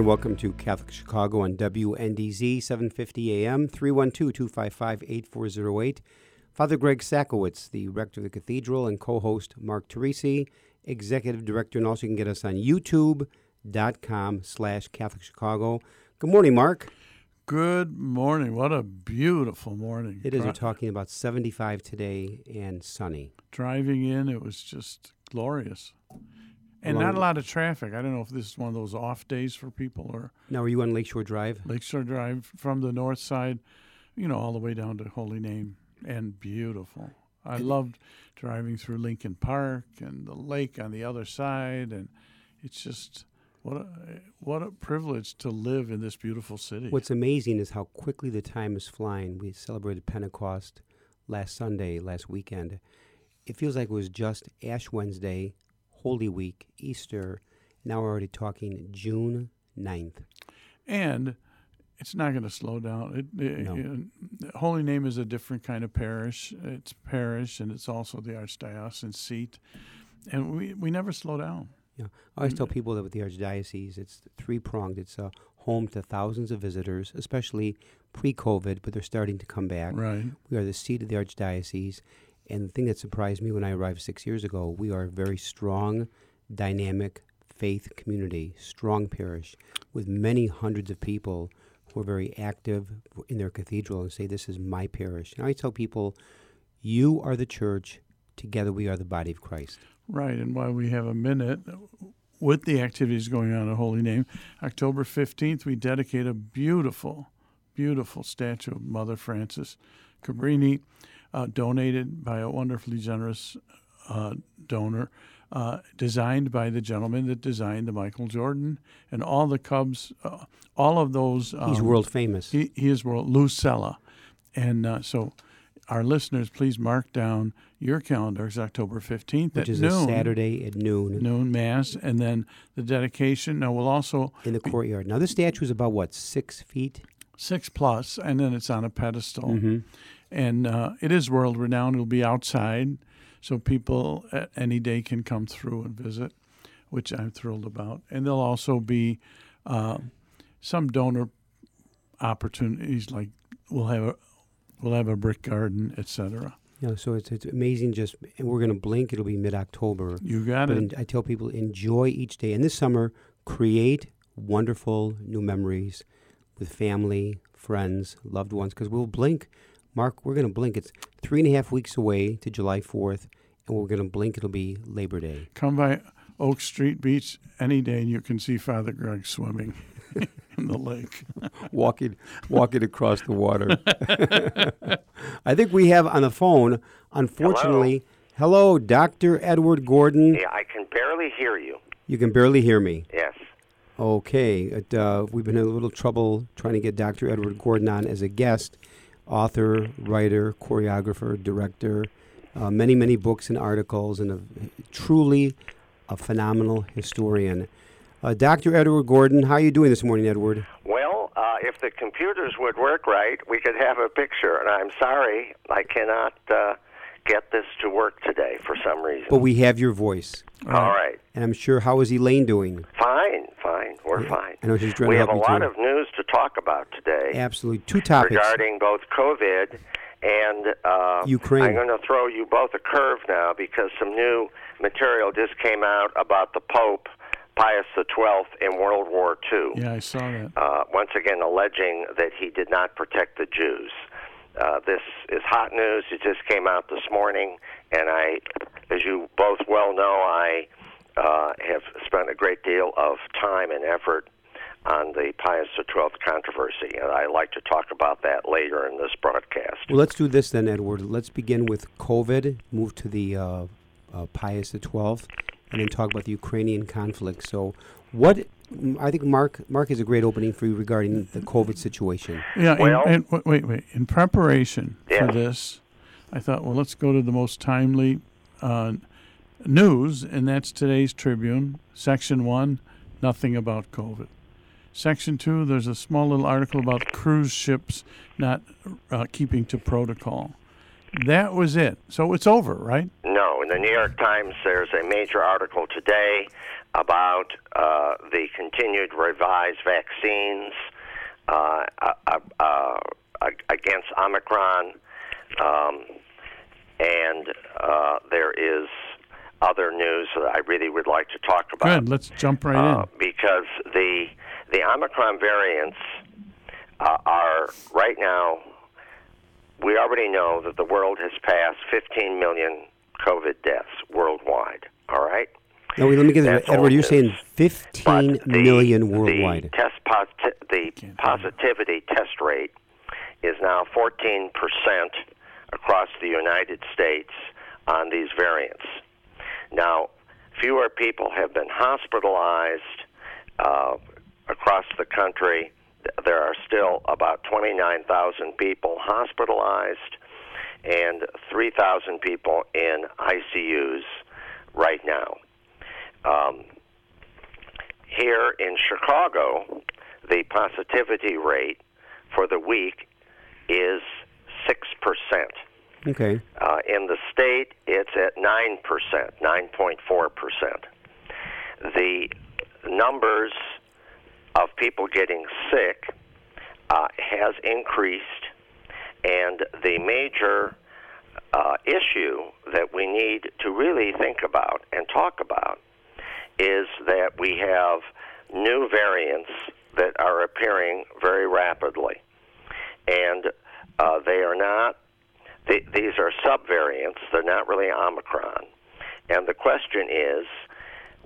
Morning. Welcome to Catholic Chicago on WNDZ 750 AM 312-255-8408. Father Greg Sakowicz, the rector of the cathedral, and co-host Mark Teresi, executive director, and also you can get us on youtube.com slash Catholic Chicago. Good morning, Mark. Good morning. What a beautiful morning. It is. We're talking about 75 today and sunny. driving in, it was just glorious. And not a lot of traffic. I don't know if this is one of those off days for people or Now, are you on Lakeshore Drive? Lakeshore Drive from the north side, you know, all the way down to Holy Name. And beautiful. I loved driving through Lincoln Park and the lake on the other side. And it's just what a, what a privilege to live in this beautiful city. What's amazing is how quickly the time is flying. We celebrated Pentecost last Sunday, last weekend. It feels like it was just Ash Wednesday, Holy Week, Easter. Now we're already talking June 9th. and it's not going to slow down. It, it- No. it- Holy Name is a different kind of parish. It's parish, and it's also the archdiocesan seat, and we we never slow down. Yeah. I always tell people that with the Archdiocese, it's three pronged. It's a home to thousands of visitors, especially pre COVID, but they're starting to come back. Right. We are the seat of the Archdiocese. And the thing that surprised me when I arrived six years ago, we are a very strong, dynamic faith community, strong parish with many hundreds of people who are very active in their cathedral and say, This is my parish. And I tell people, You are the church, together we are the body of Christ. Right. And while we have a minute with the activities going on at Holy Name, October fifteenth, we dedicate a beautiful, beautiful statue of Mother Frances Cabrini, uh, donated by a wonderfully generous uh, donor. Uh, designed by the gentleman that designed the Michael Jordan and all the Cubs, uh, all of those. He's um, world famous. He, he is world Lou Cella, and uh, so our listeners, please mark down your calendars. October fifteenth which at is noon, a Saturday at noon noon mass, and then the dedication. Now we'll also in the courtyard. Now, this statue is about what, six feet? six plus, and then it's on a pedestal, Mm-hmm. And uh, it is world renowned. It'll be outside, so people at any day can come through and visit, which I'm thrilled about. And there'll also be uh, some donor opportunities, like we'll have a we'll have a brick garden, etc. Know, so it's, it's amazing. Just and we're going to blink. It'll be mid October. You got But it. I tell people enjoy each day. And this summer, create wonderful new memories with family, friends, loved ones. Because we'll blink. Mark, we're going to blink. It's three and a half weeks away to July Fourth, and we're going to blink. It'll be Labor Day. Come by Oak Street Beach any day, and you can see Father Greg swimming in the lake. walking walking across the water. I think we have on the phone, unfortunately. Hello, Dr. Edward Gordon. Yeah, I can barely hear you. You can barely hear me. Yes. Okay. It, uh, we've been in a little trouble trying to get Dr. Edward Gordon on as a guest, author, writer, choreographer, director, uh, many, many books and articles, and a, truly a phenomenal historian. Uh, Dr. Edward Gordon, how are you doing this morning, Edward? Well, uh, if the computers would work right, we could have a picture. And I'm sorry, I cannot uh, get this to work today for some reason. But we have your voice. All right. And I'm sure, how is Elaine doing? Fine, fine. We're fine. I know she's trying we to have a you lot too. of news to talk about today Absolutely. Two topics. regarding both COVID and uh, Ukraine. I'm going to throw you both a curve now because some new material just came out about the Pope Pius XII in World War II. Yeah, I saw that. Uh, once again, alleging that he did not protect the Jews. Uh, this is hot news. It just came out this morning, and I, as you both well know, I uh, have spent a great deal of time and effort on the Pius XII controversy, and I'd like to talk about that later in this broadcast. Well, let's do this then, Edward. Let's begin with COVID, move to the uh, uh, Pius XII, and then talk about the Ukrainian conflict. So, what I think Mark Mark is a great opening for you regarding the COVID situation. Yeah, Well- and, and wait, wait. In preparation Yeah. for this, I thought, well, let's go to the most timely uh, news, and that's today's Tribune, Section 1, nothing about COVID. Section 2, there's a small little article about cruise ships not uh, keeping to protocol. That was it. So it's over, right? The New York Times, there's a major article today about uh, the continued revised vaccines uh, uh, uh, against Omicron, um, and uh, there is other news that I really would like to talk about Good. Let's jump right uh, in. because the the Omicron variants uh, are right now. We already know that the world has passed 15 million COVID deaths worldwide. All right, Now, wait, let me get this. Edward, you're saying news. 15 the- million worldwide. The test posi- the positivity test rate is now 14 percent across the United States on these variants. Now, fewer people have been hospitalized uh, across the country. There are still about 29,000 people hospitalized and 3,000 people in ICUs right now. Um, here in Chicago, the positivity rate for the week is 6%. okay. Uh, in the state, it's at 9%, 9.4%. The numbers of people getting sick uh, has increased, and the major uh, issue that we need to really think about and talk about is that we have new variants that are appearing very rapidly. And uh, they are not, th- these are subvariants, they're not really Omicron. And the question is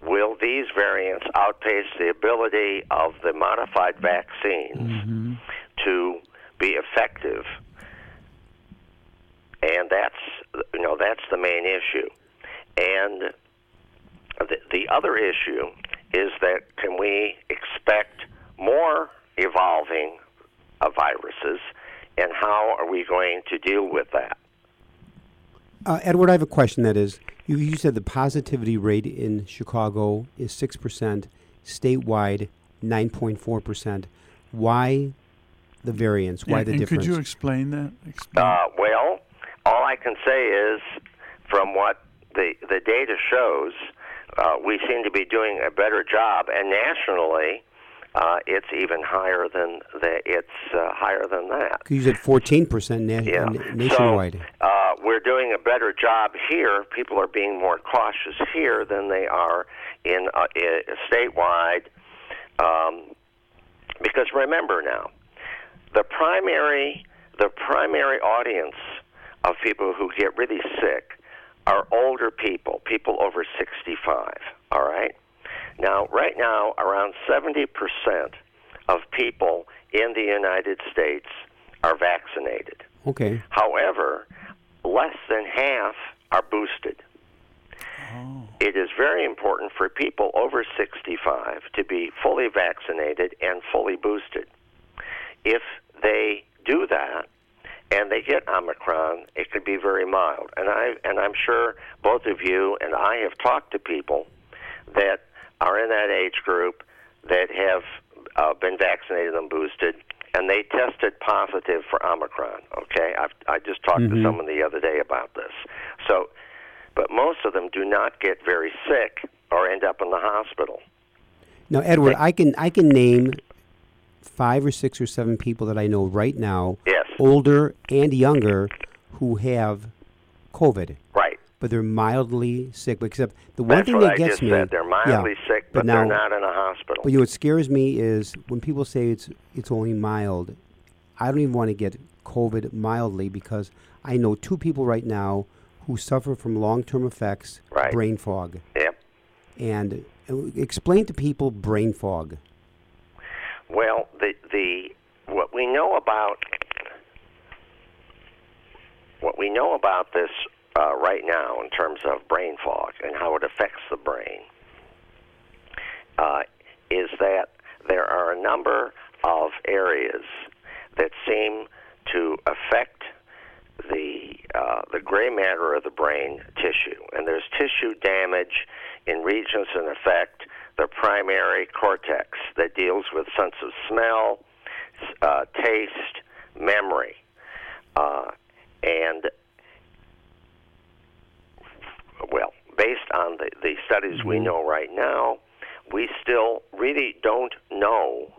will these variants outpace the ability of the modified vaccines to be effective? And that's, you know, that's the main issue. And the, the other issue is that can we expect more evolving uh, viruses, and how are we going to deal with that? Uh, Edward, I have a question. That is, you, you said the positivity rate in Chicago is 6%, statewide 9.4%. Why the variance? Why Yeah, the and difference? could you explain that? Explain. Uh, well, all I can say is, from what the the data shows, uh, we seem to be doing a better job, and nationally, uh, it's even higher than the, it's uh, higher than that. you said 14% na- Yeah. na- nationwide. So uh, we're doing a better job here. People are being more cautious here than they are in, uh, statewide. Um, because remember now, the primary the primary audience of people who get really sick are older people, people over 65. All right. Now, right now, around 70% of people in the United States are vaccinated. okay. However, less than half are boosted. Oh. It is very important for people over 65 to be fully vaccinated and fully boosted. If they do that and they get Omicron, it could be very mild. And I and I'm sure both of you and I have talked to people that are in that age group that have uh, been vaccinated and boosted, and they tested positive for Omicron. Okay, I've, I just talked to someone the other day about this. So, but most of them do not get very sick or end up in the hospital. Now, Edward, I can I can name five or six or seven people that I know right now, Yes, older and younger, who have COVID. right. but they're mildly sick. Except the one That's thing that I gets me, said. They're mildly yeah, sick, but but, now- they're not in a hospital. But you know what scares me is when people say it's it's only mild. I don't even want to get COVID mildly because I know two people right now who suffer from long-term effects, Right. brain fog. Yep. And uh, explain to people brain fog. Well, the the what we know about what we know about this uh, right now in terms of brain fog and how it affects the brain uh, is that there are a number of areas that seem to affect the uh, the gray matter of the brain tissue, and there's tissue damage in regions that affect the primary cortex that deals with sense of smell, uh, taste, memory, uh, and well, based on the, the studies we know right now, we still really don't know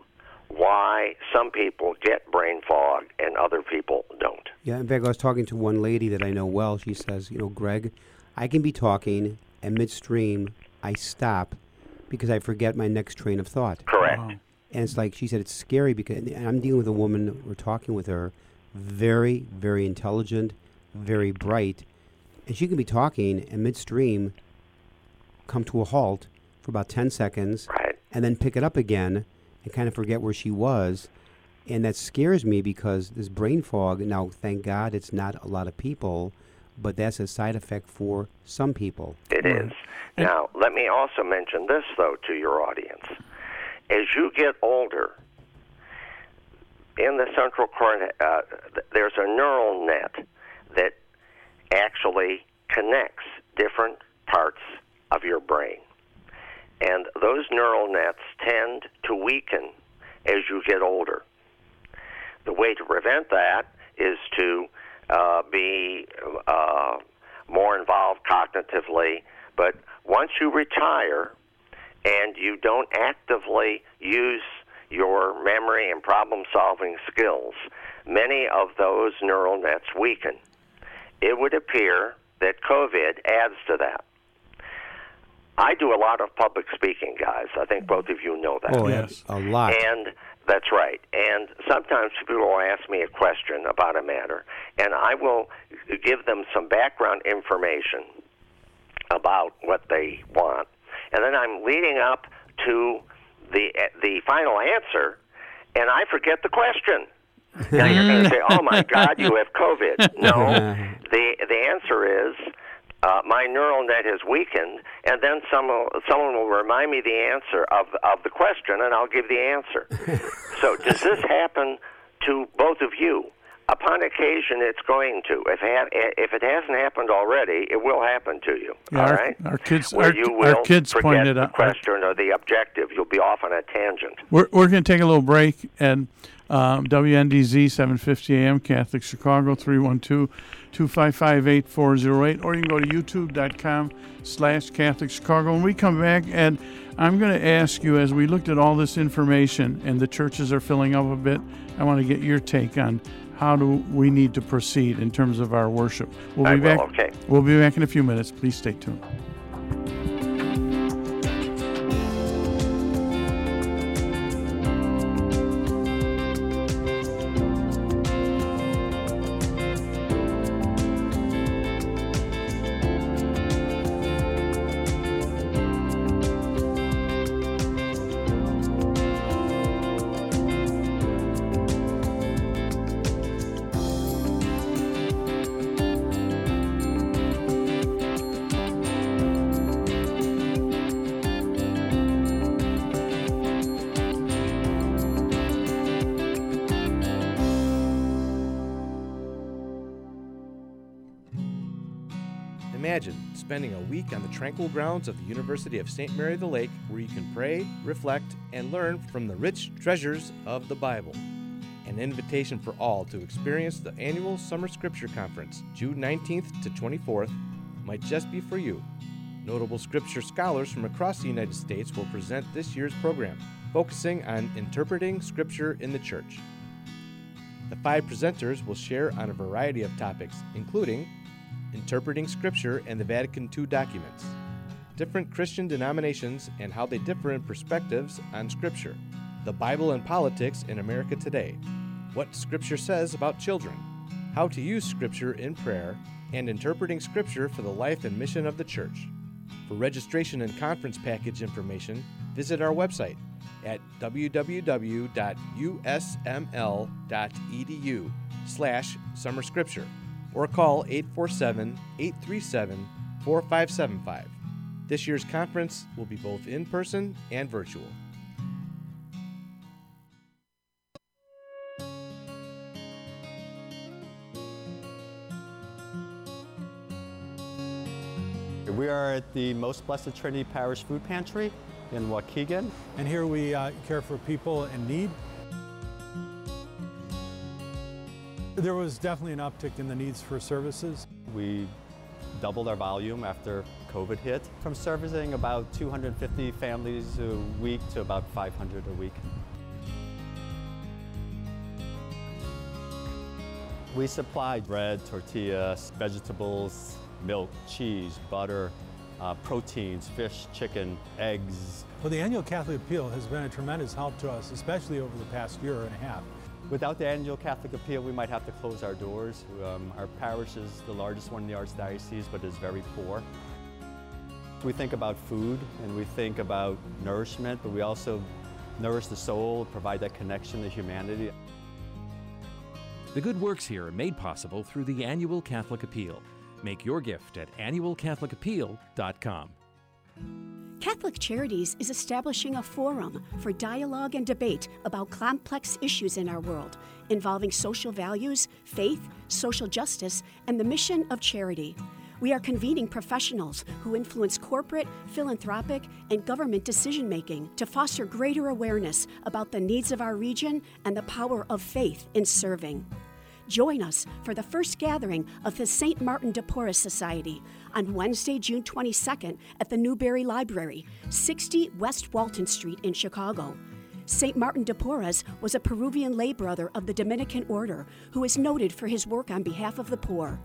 why some people get brain fog and other people don't. Yeah, in fact, I was talking to one lady that I know well. She says, you know, Greg, I can be talking, and midstream, I stop because I forget my next train of thought. Correct. Wow. And it's like she said, it's scary because and I'm dealing with a woman. We're talking with her, very, very intelligent, very bright, and she can be talking and midstream come to a halt for about ten seconds, Right. and then pick it up again and kind of forget where she was. And that scares me because this brain fog, now, thank God it's not a lot of people, but that's a side effect for some people. It is. Right. Now, let me also mention this, though, to your audience. As you get older, in the central cortex, uh, there's a neural net that actually connects different parts of your brain. And those neural nets tend to weaken as you get older. The way to prevent that is to uh, be uh, more involved cognitively. But once you retire and you don't actively use your memory and problem solving skills, many of those neural nets weaken. It would appear that COVID adds to that. I do a lot of public speaking, guys. I think both of you know that. Oh, Yes. a lot. And that's right. And sometimes people will ask me a question about a matter, and I will give them some background information about what they want. And then I'm leading up to the the final answer, and I forget the question. Now you're going to say, "Oh my God, you have COVID." No, the the answer is uh, my neural net has weakened, and then someone someone will remind me the answer of of the question, and I'll give the answer. so, does this happen to both of you? Upon occasion, it's going to. If ha- if it hasn't happened already, it will happen to you. Yeah, all our- right. our kids- Where our- you our kids forget pointed the out- question or the objective. You'll be off on a tangent. We're, we're going to take a little break and um, WNDZ 750 AM Catholic Chicago 312 255 8408 or you can go to youtube.com slash Catholic Chicago. When we come back and I'm going to ask you as we looked at all this information and the churches are filling up a bit, I want to get your take on how do we need to proceed in terms of our worship. We'll I be will, back. okay. We'll be back in a few minutes. Please stay tuned. Week on the tranquil grounds of the University of St. Mary the Lake where you can pray, reflect, and learn from the rich treasures of the Bible. An invitation for all to experience the annual Summer Scripture Conference, June 19th to 24th, might just be for you. Notable scripture scholars from across the United States will present this year's program, focusing on interpreting Scripture in the church. The five presenters will share on a variety of topics, including Interpreting Scripture and the Vatican II documents, different Christian denominations and how they differ in perspectives on Scripture, the Bible and politics in America today, what Scripture says about children, how to use Scripture in prayer, and interpreting Scripture for the life and mission of the Church. For registration and conference package information, visit our website at www.usml.edu slash summer scripture or call 847-837-4575. This year's conference will be both in person and virtual. We are at the Most Blessed Trinity Parish Food Pantry in Waukegan. And here we uh, care for people in need. There was definitely an uptick in the needs for services. We doubled our volume after COVID hit, from servicing about 250 families a week to about 500 a week. We supplied bread, tortillas, vegetables, milk, cheese, butter, uh, proteins, fish, chicken, eggs. Well, the annual Catholic Appeal has been a tremendous help to us, especially over the past year and a half. Without the annual Catholic Appeal, we might have to close our doors. Um, our parish is the largest one in the Archdiocese, but is very poor. We think about food and we think about nourishment, but we also nourish the soul, provide that connection to humanity. The good works here are made possible through the annual Catholic Appeal. Make your gift at annualcatholicappeal.com. Catholic Charities is establishing a forum for dialogue and debate about complex issues in our world involving social values, faith, social justice, and the mission of charity. We are convening professionals who influence corporate, philanthropic, and government decision making to foster greater awareness about the needs of our region and the power of faith in serving. Join us for the first gathering of the St. Martin de Porres Society on Wednesday, June 22nd at the Newberry Library, 60 West Walton Street in Chicago. St. Martin de Porres was a Peruvian lay brother of the Dominican order who is noted for his work on behalf of the poor.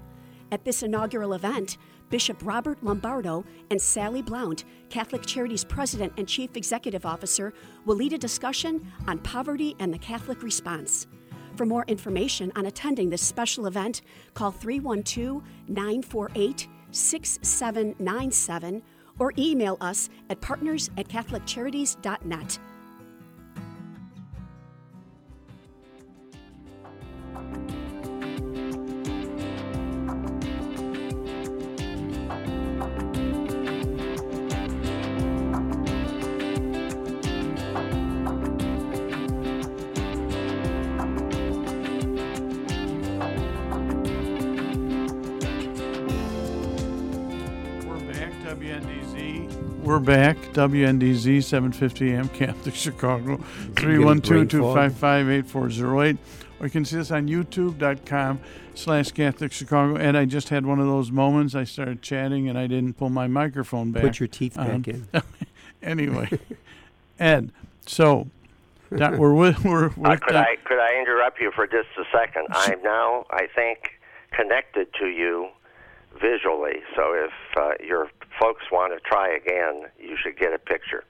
At this inaugural event, Bishop Robert Lombardo and Sally Blount, Catholic Charities President and Chief Executive Officer, will lead a discussion on poverty and the Catholic response. For more information on attending this special event, call 312 948 6797 or email us at partners at CatholicCharities.net. We're back. WNDZ 750 AM Catholic Chicago 312-255-8408. Or you can see us on youtube.com slash Catholic Chicago. And I just had one of those moments. I started chatting and I didn't pull my microphone back. Put your teeth back Um, in. anyway, Ed, so that we're with we're with Uh, could that- I could I interrupt you for just a second? I'm now, I think, connected to you visually. So if uh, your folks want to try again, you should get a picture.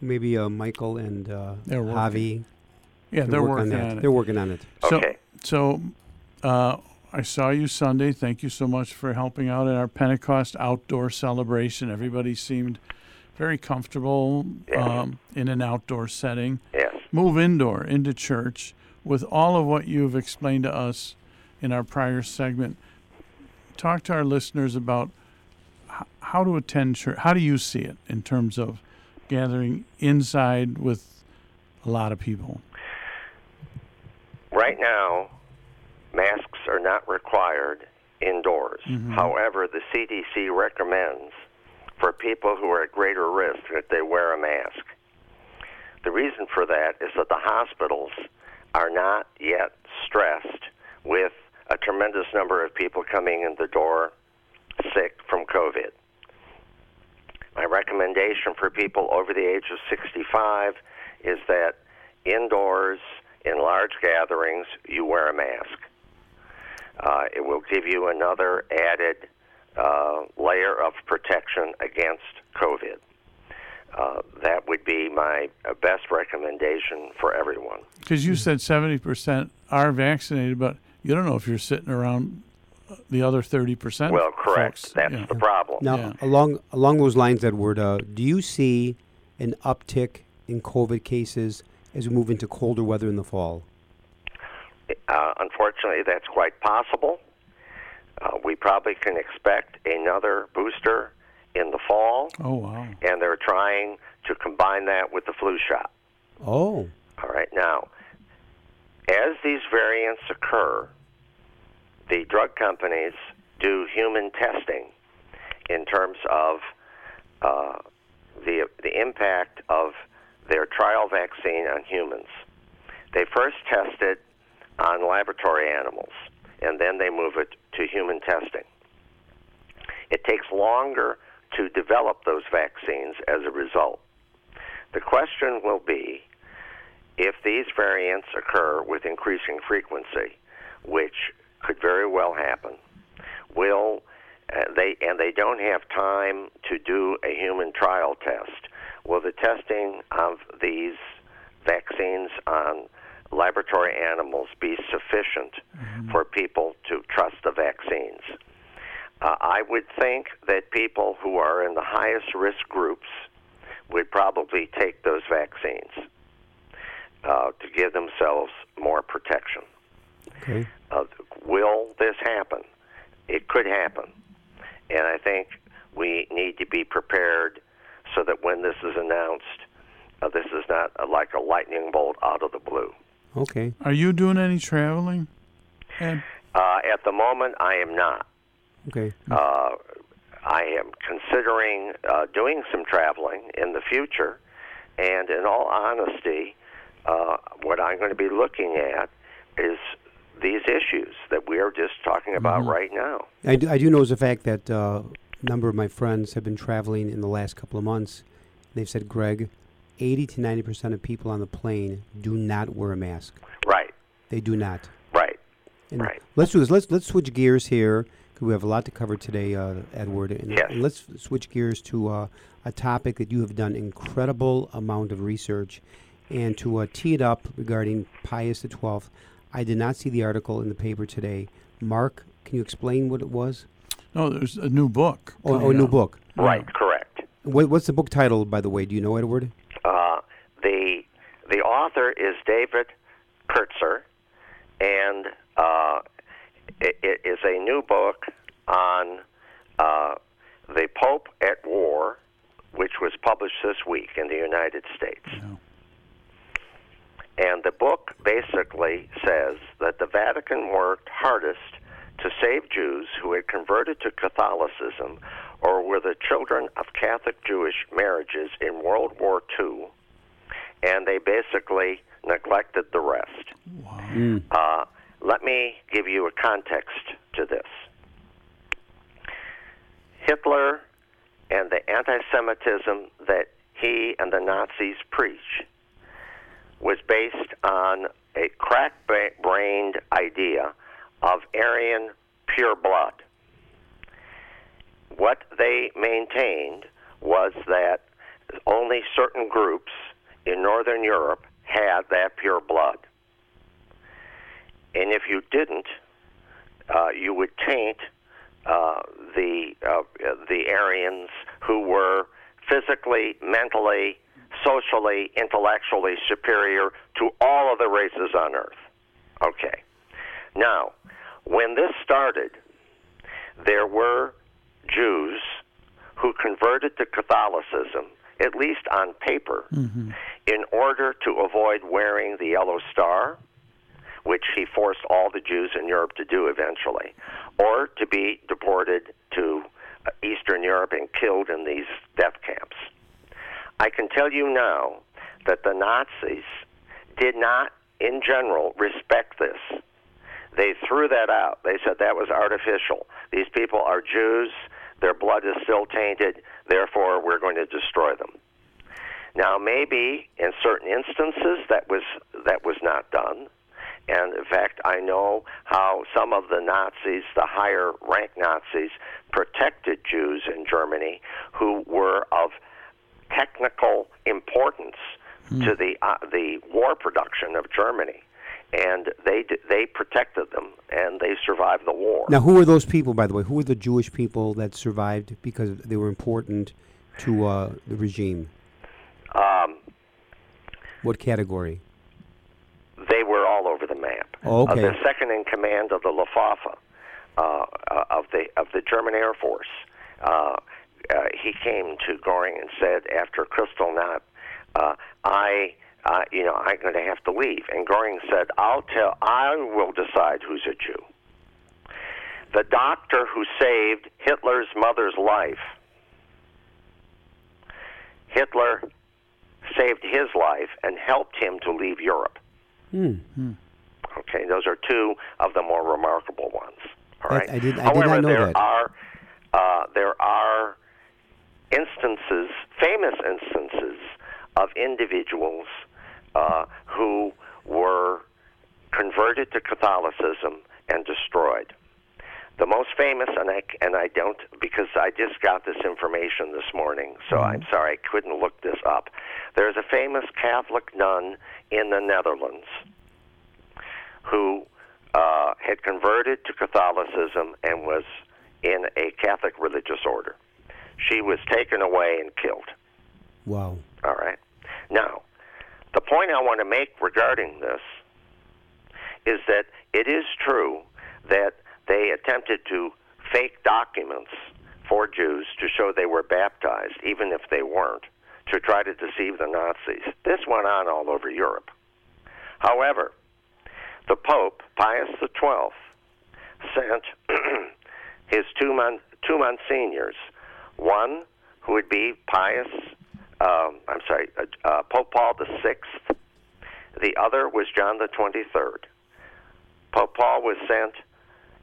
Maybe uh, Michael and uh, Javi. yeah, can they're work working on on, that. it. They're working on it. So, Okay. so uh, I saw you Sunday. Thank you so much for helping out at our Pentecost outdoor celebration. Everybody seemed very comfortable Yeah. um, in an outdoor setting. Yes. Move indoor into church with all of what you've explained to us in our prior segment. Talk to our listeners about h- how to attend church. How do you see it in terms of gathering inside with a lot of people? Right now, masks are not required indoors. Mm-hmm. However, the CDC recommends for people who are at greater risk that they wear a mask. The reason for that is that the hospitals are not yet stressed with a tremendous number of people coming in the door sick from COVID. My recommendation for people over the age of 65 is that indoors, in large gatherings, you wear a mask. Uh, it will give you another added uh, layer of protection against COVID. Uh, that would be my uh, best recommendation for everyone. Because you said 70% are vaccinated, but you don't know if you're sitting around the other 30%. Well, correct. folks. That's Yeah. the problem. Now, Yeah. along along those lines, Edward, uh, do you see an uptick in COVID cases as we move into colder weather in the fall? Uh, unfortunately, that's quite possible. Uh, we probably can expect another booster in the fall, Oh, wow. and they're trying to combine that with the flu shot. Oh, All right, now, as these variants occur, the drug companies do human testing in terms of uh, the the impact of their trial vaccine on humans. They first test it on laboratory animals, and then they move it to human testing. It takes longer to develop those vaccines as a result. The question will be if these variants occur with increasing frequency, which could very well happen, will uh, they and they don't have time to do a human trial test. Will the testing of these vaccines on laboratory animals be sufficient for people to trust the vaccines? Uh, I would think that people who are in the highest risk groups would probably take those vaccines uh, to give themselves more protection. Okay. Uh, will this happen? It could happen. And I think we need to be prepared so that when this is announced, uh, this is not uh, like a lightning bolt out of the blue. Okay. Are you doing any traveling? Ed? Uh, at the moment, I am not. Okay. Uh, I am considering uh, doing some traveling in the future, and in all honesty, uh, what I'm going to be looking at is these issues that we are just talking about right now. I do, I do know as a fact that uh, a number of my friends have been traveling in the last couple of months. They've said, Greg, 80 to 90 percent of people on the plane do not wear a mask. Right, They do not. right. And Right. Let's do this. Let's let's switch gears here 'cause we have a lot to cover today, uh, Edward. And, Yes. and let's switch gears to uh, a topic that you have done incredible amount of research, and to uh, tee it up regarding Pius the Twelfth. I did not see the article in the paper today. Mark, can you explain what it was? No, there's a new book. Oh, oh, a new book. Right, correct. What, what's the book title, by the way? Do you know, Edward? Uh, the the author is David Kertzer, and uh, it, it is a new book on uh, the Pope at War, which was published this week in the United States. And the book basically says that the Vatican worked hardest to save Jews who had converted to Catholicism or were the children of Catholic Jewish marriages in World War II, and they basically neglected the rest. Uh, let me give you a context to this. Hitler and the anti Semitism that he and the Nazis preach was based on a crack brained idea of Aryan pure blood. What they maintained was that only certain groups in Northern Europe had that pure blood. And if you didn't, uh, you would taint uh, the uh, the Aryans who were physically, mentally, socially, intellectually superior to all of the races on Earth. Okay. Now, when this started, there were Jews who converted to Catholicism, at least on paper, in order to avoid wearing the yellow star, which he forced all the Jews in Europe to do eventually, or to be deported to uh, Eastern Europe and killed in these death camps. I can tell you now that the Nazis did not, in general, respect this. They threw that out. They said that was artificial. These people are Jews. Their blood is still tainted. Therefore, we're going to destroy them. Now, maybe in certain instances that was that was not done, And in fact, I know how some of the Nazis, the higher rank Nazis, protected Jews in Germany who were of technical importance to the uh, the war production of Germany, and they d- they protected them and they survived the war. Now, who were those people, by the way? Who were the Jewish people that survived because they were important to uh, the regime? Um, What category? they were all over the map. Oh, Uh, okay. the second in command of the Luftwaffe uh, uh, of the of the German Air Force. Uh, he came to Goring and said after Kristallnacht, uh, "I." Uh, you know, I'm going to have to leave. And Goring said, "I'll tell. I will decide who's a Jew." The doctor who saved Hitler's mother's life, Hitler saved his life and helped him to leave Europe. Hmm. Okay, those are two of the more remarkable ones. All That- right. I did- I did not know there that. are uh, there are instances, famous instances, of individuals uh, who were converted to Catholicism and destroyed. The most famous, and I and I don't because I just got this information this morning, so I'm sorry I couldn't look this up. There's a famous Catholic nun in the Netherlands who uh, had converted to Catholicism and was in a Catholic religious order. She was taken away and killed. Wow. All right. Now, the point I want to make regarding this is that it is true that they attempted to fake documents for Jews to show they were baptized, even if they weren't, to try to deceive the Nazis. This went on all over Europe. However, the Pope, Pius XII, sent his two, mon- two monsignors, one who would be Pius, um, I'm sorry, uh, uh, Pope Paul VI. The other was John the 23rd. Pope Paul was sent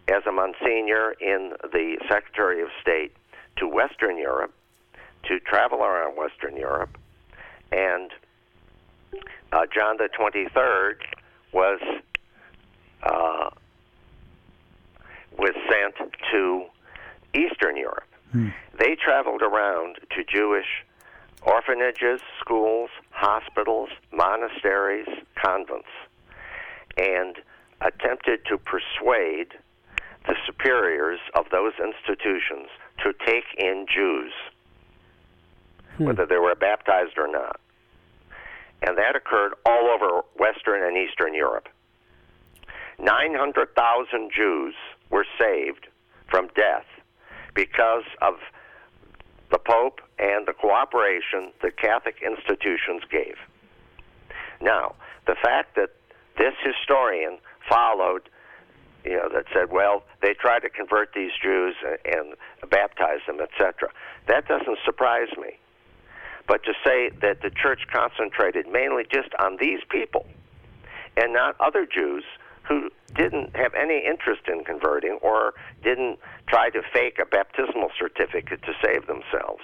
as a monsignor in the Secretary of State to Western Europe to travel around Western Europe, and uh, John the 23rd was uh, was sent to Eastern Europe. Hmm. They traveled around to Jewish orphanages, schools, hospitals, monasteries, convents, and attempted to persuade the superiors of those institutions to take in Jews, hmm. whether they were baptized or not. And that occurred all over Western and Eastern Europe. 900,000 Jews were saved from death because of the Pope and the cooperation the Catholic institutions gave. Now, the fact that this historian followed, you know, that said, well, they tried to convert these Jews and, and baptize them, etc., that doesn't surprise me. But to say that the church concentrated mainly just on these people and not other Jews who didn't have any interest in converting or didn't try to fake a baptismal certificate to save themselves.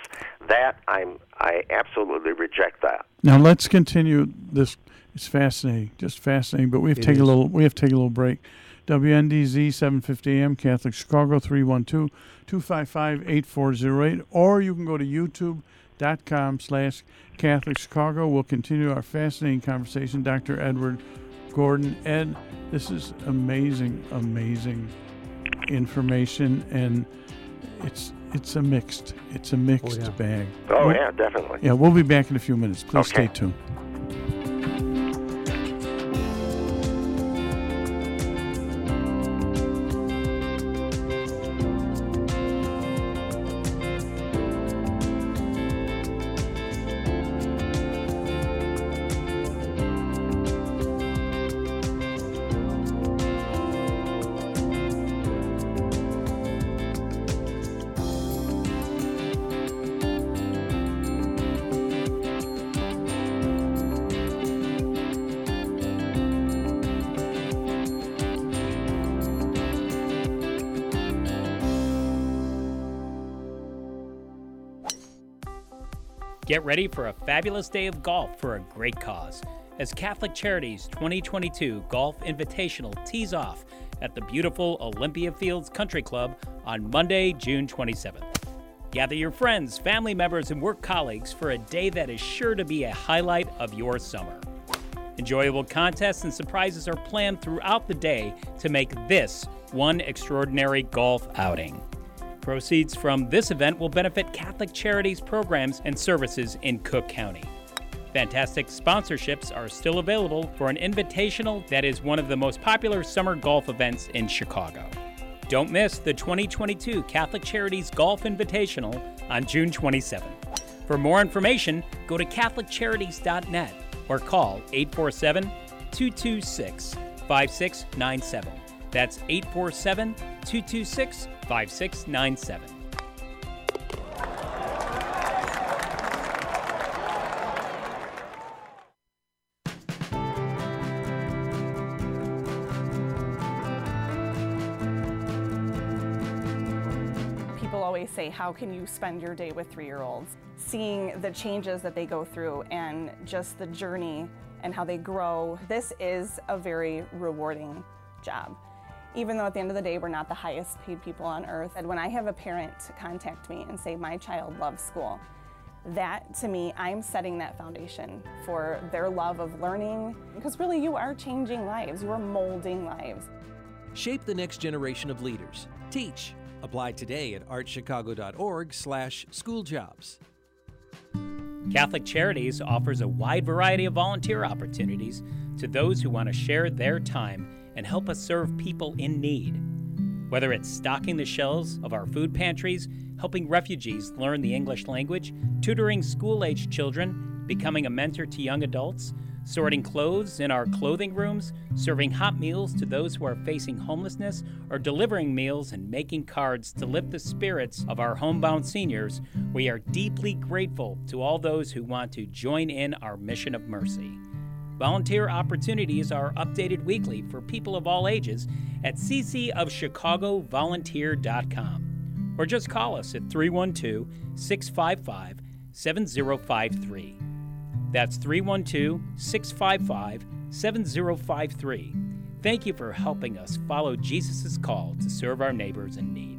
That I'm I absolutely reject that. Now let's continue this. It's fascinating, just fascinating. But we have to It take a little. We have to take a little break. WNDZ 750 AM Catholic Chicago 312-255-8408 or you can go to youtube.com slash Catholic Chicago. We'll continue our fascinating conversation. Dr. Edward Gordon. Ed, this is amazing, amazing information and it's it's a mixed it's a mixed oh, yeah. bag. Oh We- yeah, definitely. yeah, we'll be back in a few minutes. Please Okay. stay tuned. Ready for a fabulous day of golf for a great cause. as Catholic Charities 2022 Golf Invitational tees off at the beautiful Olympia Fields Country Club on Monday, June 27th. Gather your friends, family members, and work colleagues for a day that is sure to be a highlight of your summer. Enjoyable contests and surprises are planned throughout the day to make this one extraordinary golf outing. Proceeds from this event will benefit Catholic Charities programs and services in Cook County. Fantastic sponsorships are still available for an invitational that is one of the most popular summer golf events in Chicago. Don't miss the 2022 Catholic Charities Golf Invitational on June 27th. For more information, go to CatholicCharities.net or call 847 226 5697. That's 847 226 5697. People always say, How can you spend your day with three year olds? Seeing the changes that they go through and just the journey and how they grow, this is a very rewarding job. Even though at the end of the day, we're not the highest paid people on earth. And when I have a parent contact me and say, My child loves school, that to me, I'm setting that foundation for their love of learning. Because really, you are changing lives, you are molding lives. Shape the next generation of leaders. Teach. Apply today at archchicago.org/schooljobs. Catholic Charities offers a wide variety of volunteer opportunities to those who want to share their time and help us serve people in need. Whether it's stocking the shelves of our food pantries, helping refugees learn the English language, tutoring school aged children, becoming a mentor to young adults, sorting clothes in our clothing rooms, serving hot meals to those who are facing homelessness, or delivering meals and making cards to lift the spirits of our homebound seniors, we are deeply grateful to all those who want to join in our mission of mercy. Volunteer opportunities are updated weekly for people of all ages at ccofchicagovolunteer.com or just call us at 312 655 7053. That's 312 655 7053. Thank you for helping us follow Jesus' call to serve our neighbors in need.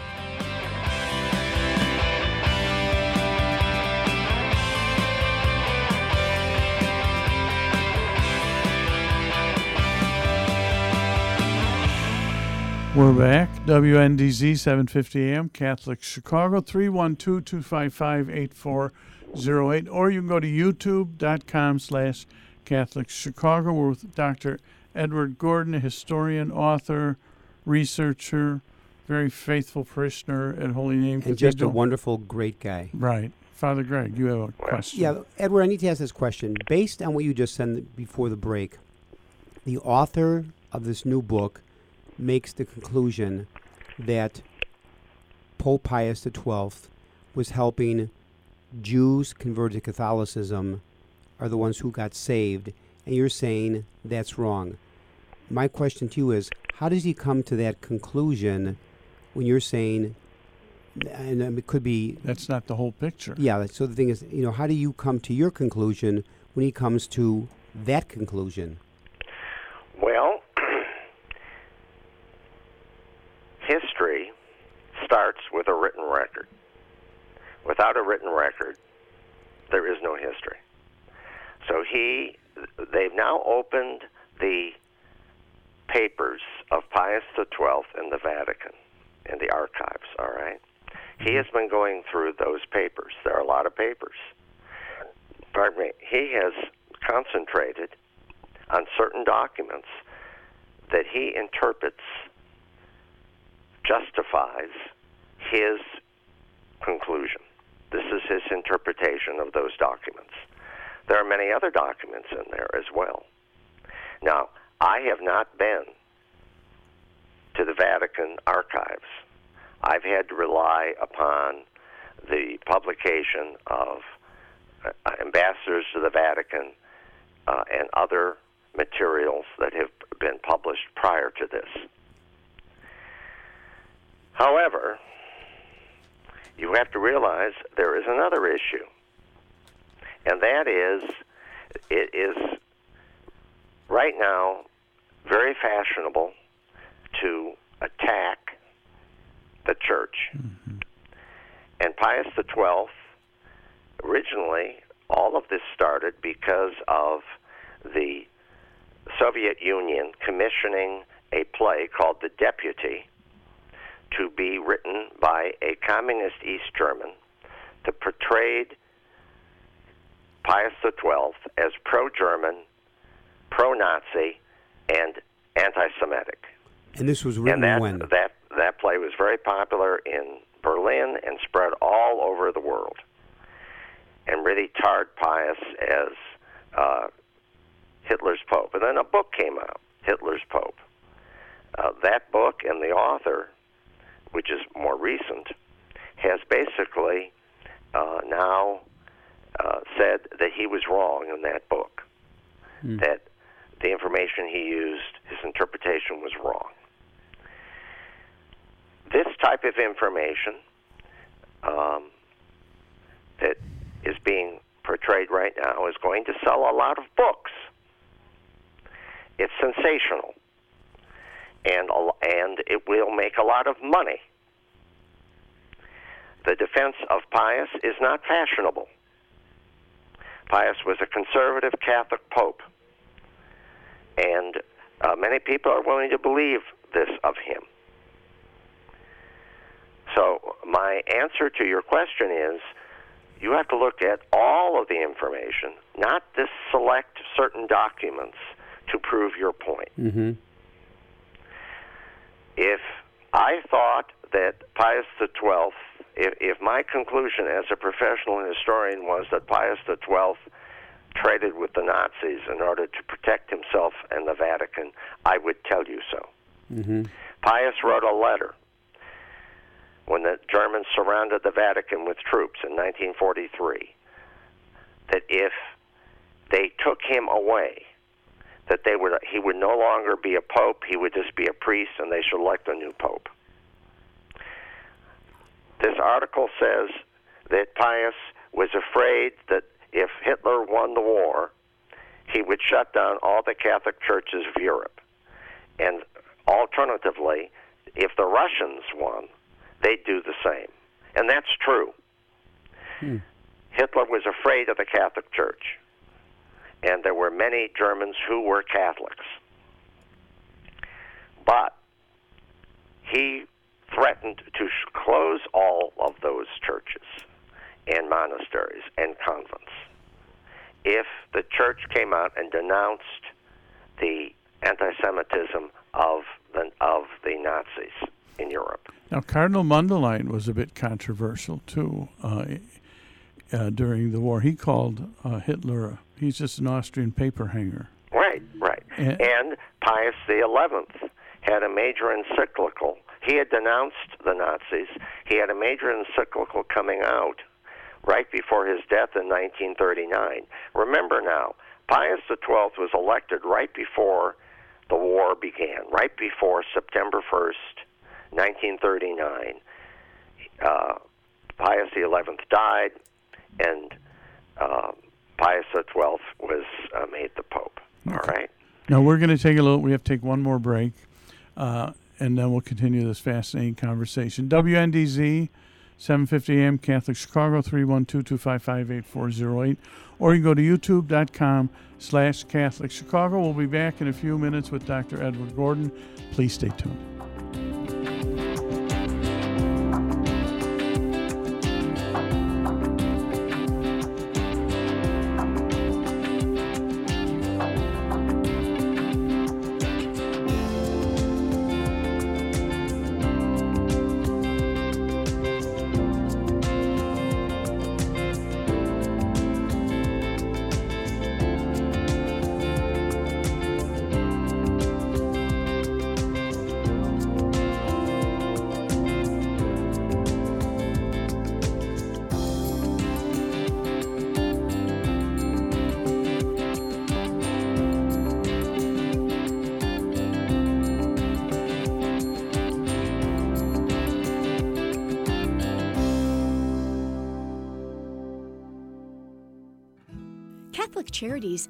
We're back. WNDZ 750 AM, Catholic Chicago, 312 255 8408. Or you can go to youtube.com slash Catholic Chicago. We're with Dr. Edward Gordon, a historian, author, researcher, very faithful parishioner at Holy Name And just a wonderful, great guy. Right. Father Greg, you have a question. Yeah, Edward, I need to ask this question. Based on what you just said before the break, the author of this new book makes the conclusion that Pope Pius XII was helping Jews converted to Catholicism are the ones who got saved, and you're saying that's wrong. My question to you is, how does he come to that conclusion when you're saying, and it could be That's not the whole picture. yeah. So the thing is, you know, how do you come to your conclusion when he comes to that conclusion? Well, history starts with a written record. Without a written record, there is no history. So he, they've now opened the papers of Pius XII in the Vatican, in the archives. All right. He has been going through those papers. There are a lot of papers. Pardon me. He has concentrated on certain documents that he interprets justifies his conclusion. This is his interpretation of those documents. There are many other documents in there as well. Now, I have not been to the Vatican archives. I've had to rely upon the publication of uh, ambassadors to the Vatican uh, and other materials that have been published prior to this. However, you have to realize there is another issue, and that is it is right now very fashionable to attack the church. Mm-hmm. And Pius XII, originally, all of this started because of the Soviet Union commissioning a play called The Deputy to be written by a communist East German to portray Pius XII as pro German, pro Nazi, and anti Semitic. And this was written and that, when? That, that play was very popular in Berlin and spread all over the world and really tarred Pius as uh, Hitler's Pope. And then a book came out, Hitler's Pope. Uh, that book and the author, which is more recent, has basically uh, now uh, said that he was wrong in that book, mm. that the information he used, his interpretation was wrong. This type of information um, that is being portrayed right now is going to sell a lot of books. It's sensational, and and it will make a lot of money. The defense of Pius is not fashionable. Pius was a conservative Catholic pope, and uh, many people are willing to believe this of him. So, my answer to your question is you have to look at all of the information, not just select certain documents to prove your point. Mm-hmm. If I thought that Pius XII, if, if my conclusion as a professional historian was that Pius XII traded with the Nazis in order to protect himself and the Vatican, I would tell you so. Mm-hmm. Pius wrote a letter when the Germans surrounded the Vatican with troops in 1943 that if they took him away, that they would he would no longer be a pope, he would just be a priest, and they should elect a new pope. This article says that Pius was afraid that if Hitler won the war, he would shut down all the Catholic churches of Europe. And alternatively, if the Russians won, they'd do the same. And that's true. Hmm. Hitler was afraid of the Catholic Church and there were many Germans who were Catholics. But he threatened to close all of those churches and monasteries and convents if the church came out and denounced the anti-Semitism of the of the Nazis in Europe. Now, Cardinal Mundelein was a bit controversial too uh, uh, during the war. He called uh, Hitler He's just an Austrian paper hanger. Right, right. And, and Pius the Eleventh had a major encyclical. He had denounced the Nazis. He had a major encyclical coming out right before his death in 1939. Remember now, Pius XII was elected right before the war began, right before September 1st, 1939. Uh, Pius XI died, and uh, Pius XII was uh, made the Pope. Okay. All right. Now we're going to take a little. We have to take one more break, uh, and then we'll continue this fascinating conversation. WNDZ, 7:50 a.m. Catholic Chicago, 312-255-8408, or you can go to YouTube.com/slash Catholic Chicago. We'll be back in a few minutes with Dr. Edward Gordon. Please stay tuned.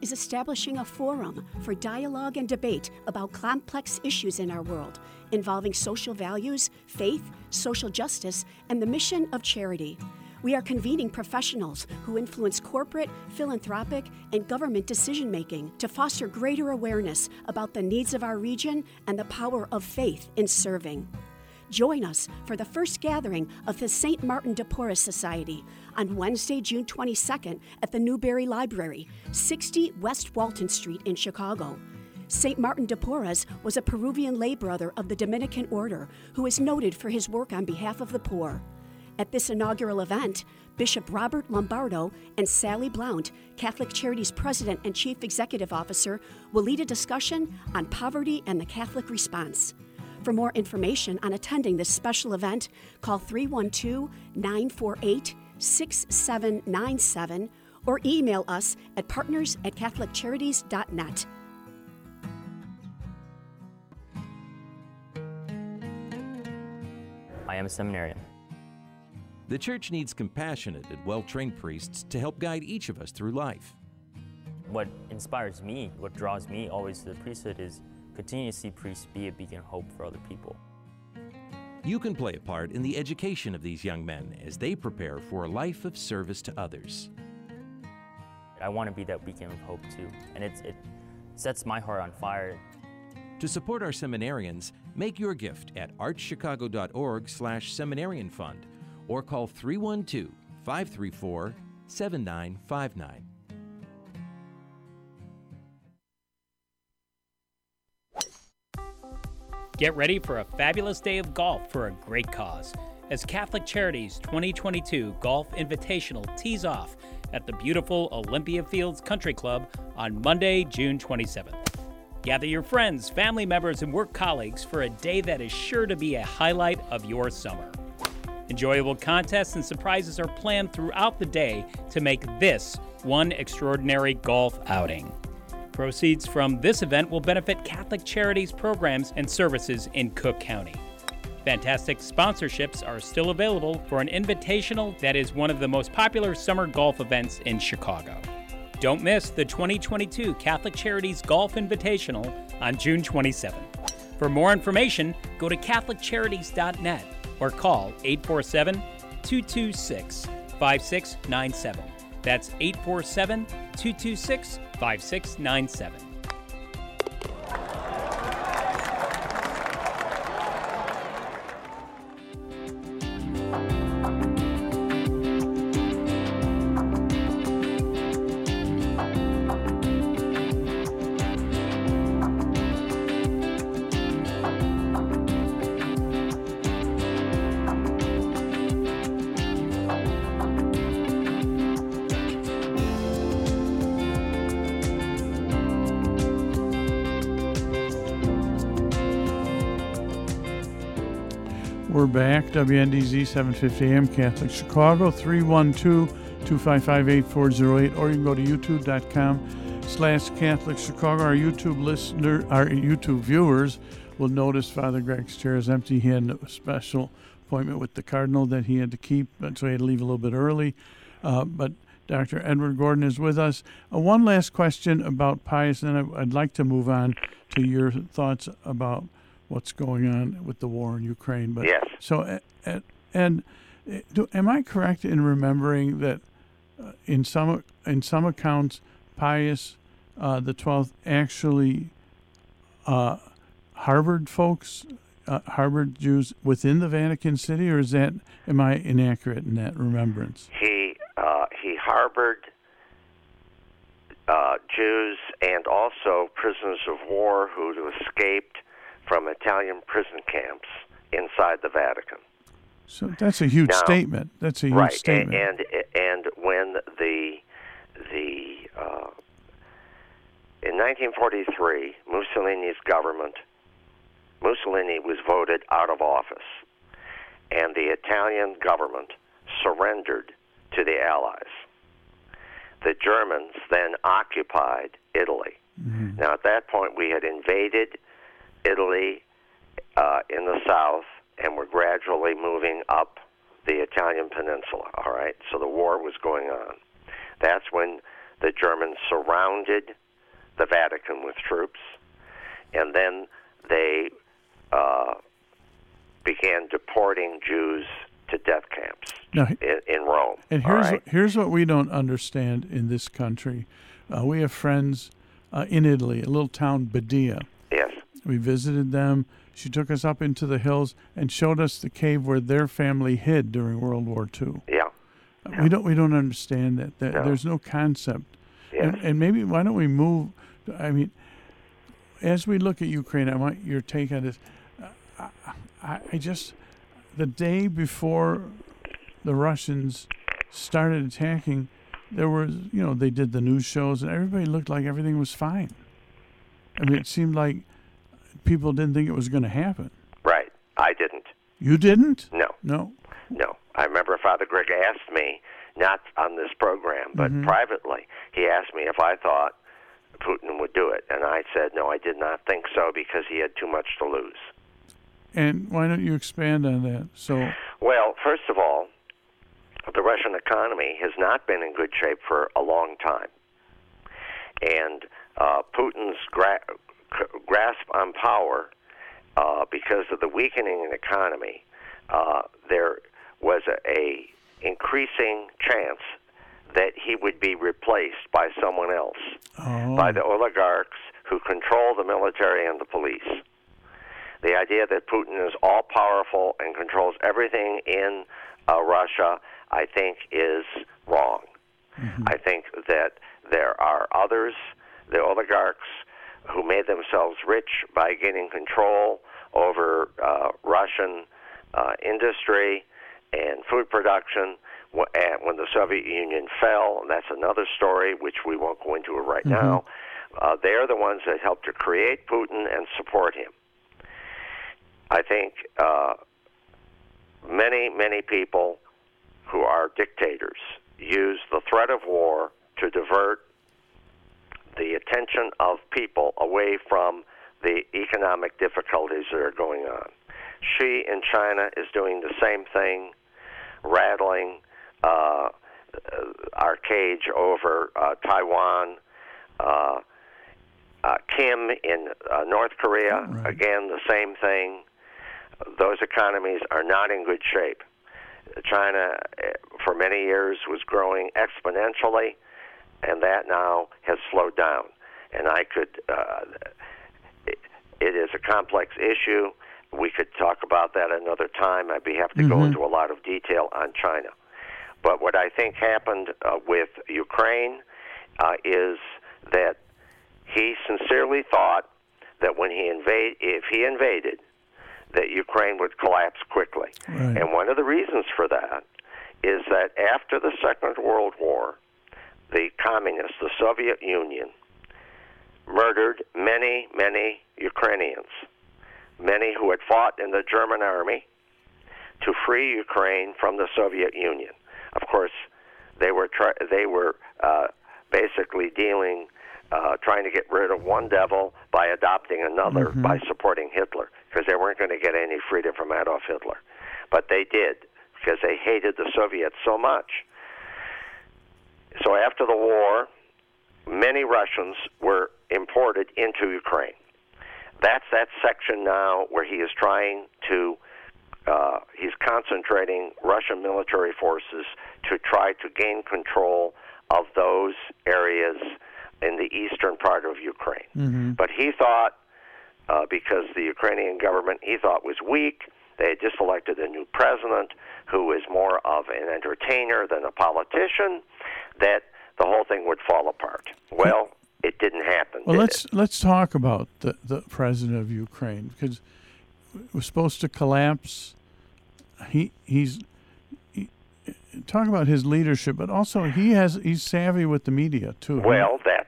Is establishing a forum for dialogue and debate about complex issues in our world involving social values, faith, social justice, and the mission of charity. We are convening professionals who influence corporate, philanthropic, and government decision making to foster greater awareness about the needs of our region and the power of faith in serving. Join us for the first gathering of the St. Martin de Porres Society on Wednesday, June 22nd at the Newberry Library, 60 West Walton Street in Chicago. St. Martin de Porres was a Peruvian lay brother of the Dominican order who is noted for his work on behalf of the poor. At this inaugural event, Bishop Robert Lombardo and Sally Blount, Catholic Charities President and Chief Executive Officer, will lead a discussion on poverty and the Catholic response. For more information on attending this special event, call 312 948 6797 or email us at partners at CatholicCharities.net. I am a seminarian. The church needs compassionate and well trained priests to help guide each of us through life. What inspires me, what draws me always to the priesthood is continue to see priests be a beacon of hope for other people. You can play a part in the education of these young men as they prepare for a life of service to others. I want to be that beacon of hope too, and it, it sets my heart on fire. To support our seminarians, make your gift at archchicago.org/seminarian fund or call 312-534-7959. Get ready for a fabulous day of golf for a great cause as Catholic Charities 2022 Golf Invitational tees off at the beautiful Olympia Fields Country Club on Monday, June 27th. Gather your friends, family members, and work colleagues for a day that is sure to be a highlight of your summer. Enjoyable contests and surprises are planned throughout the day to make this one extraordinary golf outing. Proceeds from this event will benefit Catholic Charities programs and services in Cook County. Fantastic sponsorships are still available for an invitational that is one of the most popular summer golf events in Chicago. Don't miss the 2022 Catholic Charities Golf Invitational on June 27th. For more information, go to CatholicCharities.net or call 847 226 5697. That's 847 226 5697. WNDZ 750 AM Catholic Chicago 312 255 8408 or you can go to youtube.com slash Catholic Chicago. Our YouTube listener, our YouTube viewers will notice Father Greg's chair is empty. He had a special appointment with the Cardinal that he had to keep, so he had to leave a little bit early. Uh, but Dr. Edward Gordon is with us. Uh, one last question about Pius, and I, I'd like to move on to your thoughts about what's going on with the war in Ukraine. But yes. So and, and do, am I correct in remembering that uh, in some in some accounts, Pius uh, the Twelfth actually uh, harbored folks, uh, harbored Jews within the Vatican City, or is that am I inaccurate in that remembrance? He uh, he harbored uh, Jews and also prisoners of war who escaped from Italian prison camps inside the Vatican. So that's a huge Now- statement. That's a huge right, statement. and and when the the uh, in 1943 Mussolini's government Mussolini was voted out of office, and the Italian government surrendered to the Allies. The Germans then occupied Italy. Now, at that point, we had invaded Italy uh, in the south, and we're gradually moving up the Italian peninsula. All right, so the war was going on. That's when the Germans surrounded the Vatican with troops, and then they uh, began deporting Jews to death camps Now, in, in Rome. And here's right? what, here's what we don't understand in this country. Uh, we have friends uh, in Italy, a little town Badia. We visited them. She took us up into the hills and showed us the cave where their family hid during World War II. Yeah. We don't we don't understand that. that No. There's no concept. Yes. And, and maybe why don't we move? I mean, as we look at Ukraine, I want your take on this. Uh, I, I just the day before the Russians started attacking, there was you know they did the news shows and everybody looked like everything was fine. I mean, it seemed like people didn't think it was going to happen. Right. I didn't. You didn't? No. No. No. I remember Father Greg asked me, not on this program, but Mhm. privately, he asked me if I thought Putin would do it. And I said, no, I did not think so because he had too much to lose. And why don't you expand on that? So, Well, first of all, the Russian economy has not been in good shape for a long time. And uh, Putin's gra- grasp on power, uh, because of the weakening in economy, uh, there was a, a increasing chance that he would be replaced by someone else, oh, by the oligarchs who control the military and the police. The idea that Putin is all powerful and controls everything in uh, Russia, I think, is wrong. I think that there are others, the oligarchs, who made themselves rich by gaining control over uh, Russian uh, industry and food production. When the Soviet Union fell, and that's another story which we won't go into right now, uh, they're the ones that helped to create Putin and support him. I think uh, many, many people who are dictators use the threat of war to divert the attention of people away from the economic difficulties that are going on. Xi in China is doing the same thing, rattling uh, our cage over uh, Taiwan. Uh, uh, Kim in uh, North Korea, again, the same thing. Those economies are not in good shape. China, eh, for many years, was growing exponentially, and that now has slowed down. And I could, uh, it, it is a complex issue. We could talk about that another time. I'd be happy to go Mhm. into a lot of detail on China. But what I think happened uh, with Ukraine uh, is that he sincerely thought that when he invade, if he invaded, that Ukraine would collapse quickly. Right. And one of the reasons for that is that after the Second World War, the communists, the Soviet Union, murdered many, many Ukrainians, many who had fought in the German army to free Ukraine from the Soviet Union. Of course, they were try- they were uh, basically dealing, uh, trying to get rid of one devil by adopting another Mhm. by supporting Hitler, because they weren't going to get any freedom from Adolf Hitler, but they did because they hated the Soviets so much. So after the war, many Russians were imported into Ukraine. That's that section now where he is trying to, uh, he's concentrating Russian military forces to try to gain control of those areas in the eastern part of Ukraine. Mhm. But he thought, uh, because the Ukrainian government he thought was weak, they had just elected a new president who is more of an entertainer than a politician, that the whole thing would fall apart. Well, it didn't happen. well, did let's let's talk about the the president of Ukraine because it was supposed to collapse. He he's he, talk about his leadership, but also he has he's savvy with the media too. Well, that's that's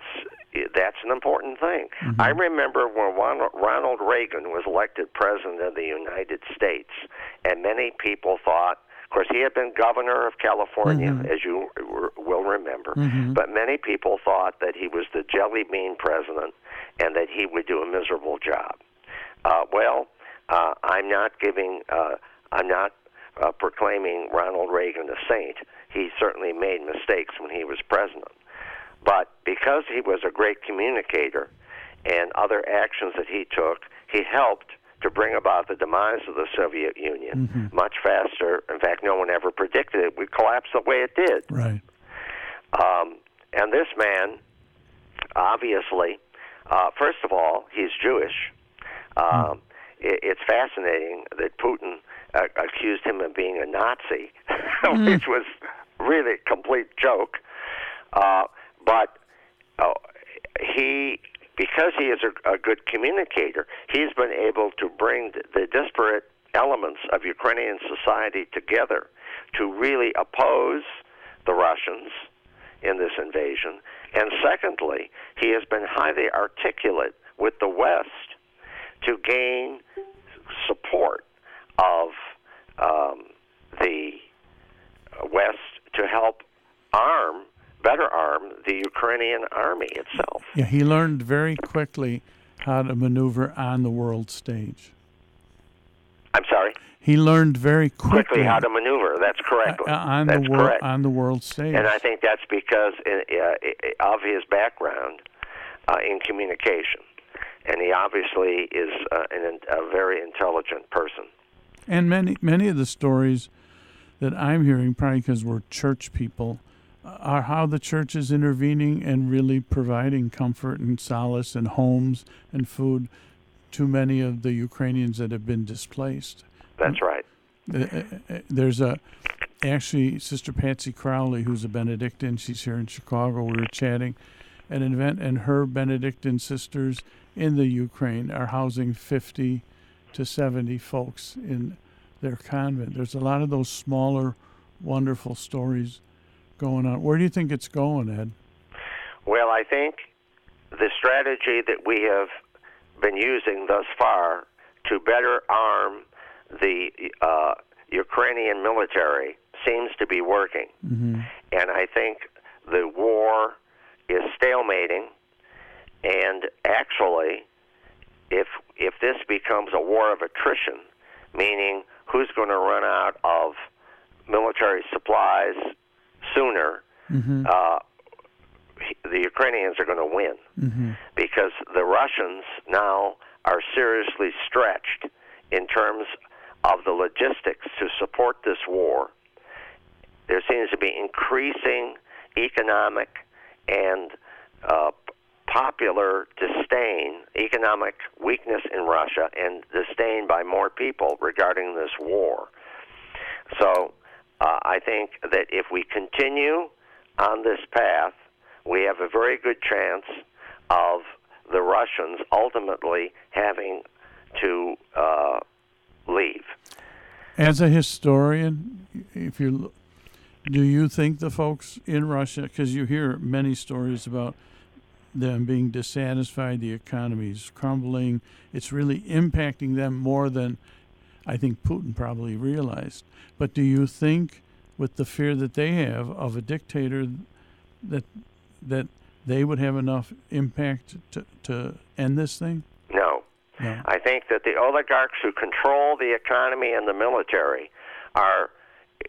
an important thing. I remember when Ronald- Reagan was elected president of the United States, and many people thought, of course, he had been governor of California, Mhm. as you will remember, Mhm. but many people thought that he was the jelly bean president and that he would do a miserable job. Uh, well, uh, I'm not giving, uh, I'm not uh, proclaiming Ronald Reagan a saint. He certainly made mistakes when he was president. But because he was a great communicator and other actions that he took, he helped to bring about the demise of the Soviet Union Mhm. much faster. In fact, no one ever predicted it would collapse the way it did. Right. Um, and this man, obviously, uh, first of all, he's Jewish. Um, it, it's fascinating that Putin uh, accused him of being a Nazi, which was really a complete joke. Uh, but uh, he, because he is a, a good communicator, he's been able to bring the, disparate elements of Ukrainian society together to really oppose the Russians in this invasion. And secondly, he has been highly articulate with the West to gain support of um, the West to help arm, better arm, the Ukrainian army itself. Yeah, he learned very quickly how to maneuver on the world stage. I'm sorry? He learned very quickly, Quickly how to maneuver. That's correct. uh, on that's the world correct. on the world stage. And I think that's because uh, of his background uh, in communication. And he obviously is uh, an, a very intelligent person. And many many of the stories that I'm hearing, probably because we're church people, are how the church is intervening and really providing comfort and solace and homes and food to many of the Ukrainians that have been displaced. That's right. Uh, uh, uh, There's a actually Sister Patsy Crowley, who's a Benedictine. She's here in Chicago. We were chatting at an event, and her Benedictine sisters in the Ukraine are housing 50 to 70 folks in their convent. There's a lot of those smaller, wonderful stories going on. Where do you think it's going, Ed? Well, I think the strategy that we have been using thus far to better arm the uh, Ukrainian military seems to be working. Mm-hmm. And I think the war is stalemating. And actually, if if this becomes a war of attrition, meaning who's going to run out of military supplies sooner, Mm-hmm. uh, the Ukrainians are going to win Mm-hmm. because the Russians now are seriously stretched in terms of the logistics to support this war. There seems to be increasing economic and uh, popular disdain, economic weakness in Russia, and disdain by more people regarding this war. So uh, I think that if we continue on this path, we have a very good chance of the Russians ultimately having to uh, leave. As a historian, if you do you think the folks in Russia, because you hear many stories about them being dissatisfied, the economy's crumbling, it's really impacting them more than I think Putin probably realized. But do you think, with the fear that they have of a dictator, that that they would have enough impact to, to end this thing? No. No. I think that the oligarchs who control the economy and the military are,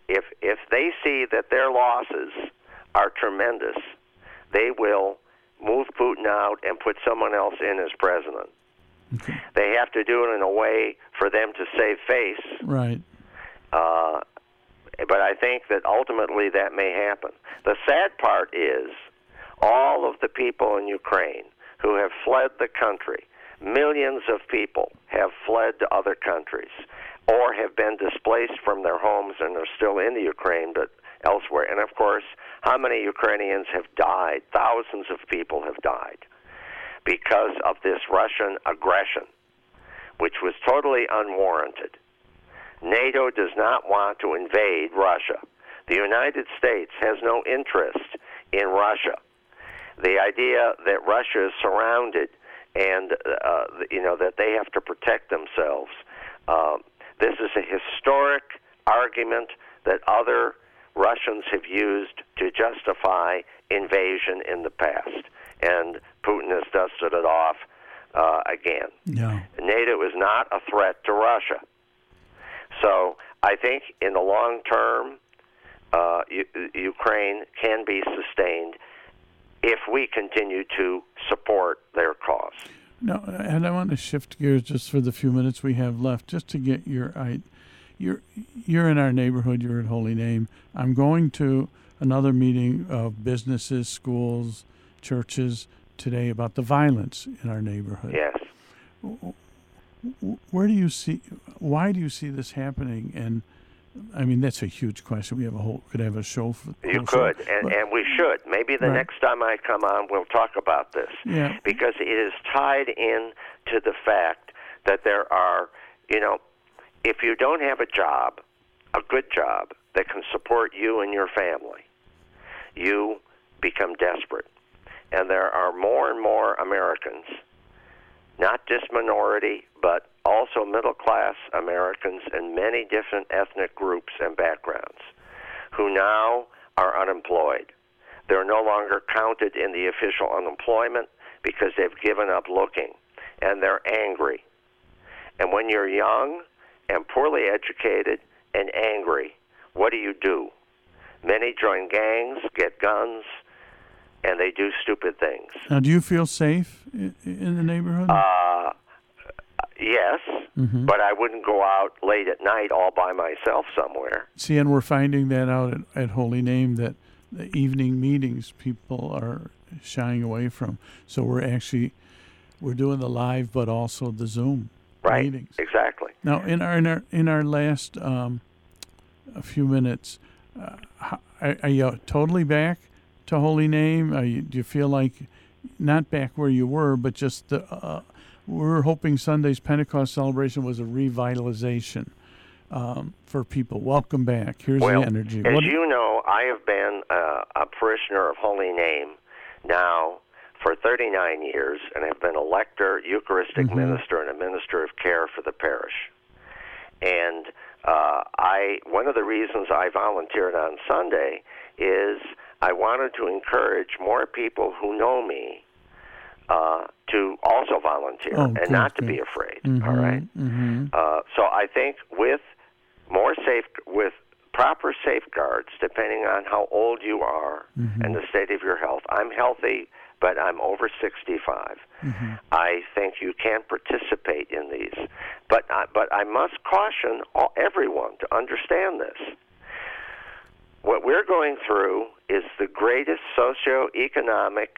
if if they see that their losses are tremendous, they will move Putin out and put someone else in as president. They have to do it in a way for them to save face. Right. Uh, but I think that ultimately that may happen. The sad part is all of the people in Ukraine who have fled the country, millions of people have fled to other countries or have been displaced from their homes and are still in the Ukraine but elsewhere. And of course, how many Ukrainians have died? Thousands of people have died because of this Russian aggression, which was totally unwarranted. NATO does not want to invade Russia. The United States has no interest in Russia. The idea that Russia is surrounded and uh, you know that they have to protect themselves. Uh, this is a historic argument that other Russians have used to justify invasion in the past, and Putin has dusted it off uh, again. No. NATO is not a threat to Russia. So I think in the long term, uh, U- Ukraine can be sustained if we continue to support their cause. No, and I want to shift gears just for the few minutes we have left, just to get your I, you're you're in our neighborhood. You're at Holy Name. I'm going to another meeting of businesses, schools, churches today about the violence in our neighborhood. Yes. Where do you see? Why do you see this happening? And I mean, that's a huge question. We have a whole could have a show for. You could, and, but, and we should. Maybe the Right. next time I come on, we'll talk about this. Yeah. Because it is tied in to the fact that there are, you know, if you don't have a job, a good job that can support you and your family, you become desperate. And there are more and more Americans, not just minority, but also middle class Americans in many different ethnic groups and backgrounds, who now are unemployed. They're no longer counted in the official unemployment because they've given up looking, and they're angry. And when you're young and poorly educated and angry, what do you do? Many join gangs, get guns, and they do stupid things. Now, do you feel safe in the neighborhood? Uh, yes, Mhm. but I wouldn't go out late at night all by myself somewhere. See, and we're finding that out at, at Holy Name that the evening meetings people are shying away from. So we're actually we're doing the live, but also the Zoom Right. meetings. Exactly. Now, in our in our in our last um, a few minutes, uh, are, are you totally back to Holy Name? You, do you feel like not back where you were, but just the, uh, we're hoping Sunday's Pentecost celebration was a revitalization um, for people. Welcome back. Here's well, the energy. as What- you know, I have been uh, a parishioner of Holy Name now for 39 years, and have been a lector, Eucharistic Mhm. minister, and a minister of care for the parish. And uh, I, one of the reasons I volunteered on Sunday is I wanted to encourage more people who know me uh, to also volunteer Oh, and good, not to good. be afraid. Mhm, All right. mhm. Uh, so I think with more safe, with proper safeguards, depending on how old you are Mhm. and the state of your health. I'm healthy, but I'm over 65. Mhm. I think you can participate in these, but I, but I must caution all, everyone to understand this. What we're going through is the greatest socioeconomic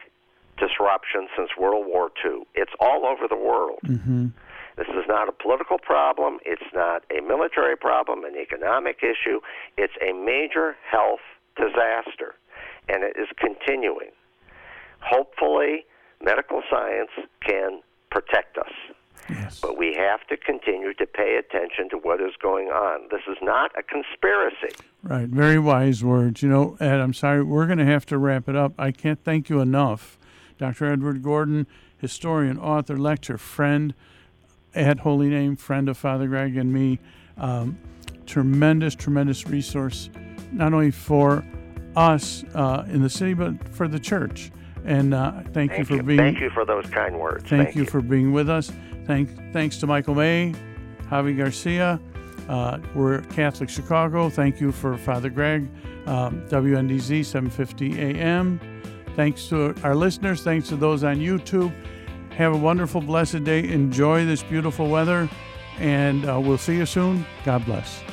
disruption since World War II. It's all over the world. Mhm. This is not a political problem. It's not a military problem, an economic issue. It's a major health disaster, and it is continuing. Hopefully, medical science can protect us. Yes. But we have to continue to pay attention to what is going on. This is not a conspiracy. Right. Very wise words. You know, Ed, I'm sorry, we're going to have to wrap it up. I can't thank you enough. Dr. Edward Gordon, historian, author, lecturer, friend at Holy Name, friend of Father Greg and me. Um, tremendous, tremendous resource, not only for us uh, in the city, but for the church. And uh, thank, you for you. being. Thank you for those kind words. Thank, you, for being with us. Thank, thanks to Michael May, Javi Garcia. Uh, we're Catholic Chicago. Thank you for Father Greg, um, WNDZ 750 AM. Thanks to our listeners. Thanks to those on YouTube. Have a wonderful, blessed day. Enjoy this beautiful weather, and uh, we'll see you soon. God bless.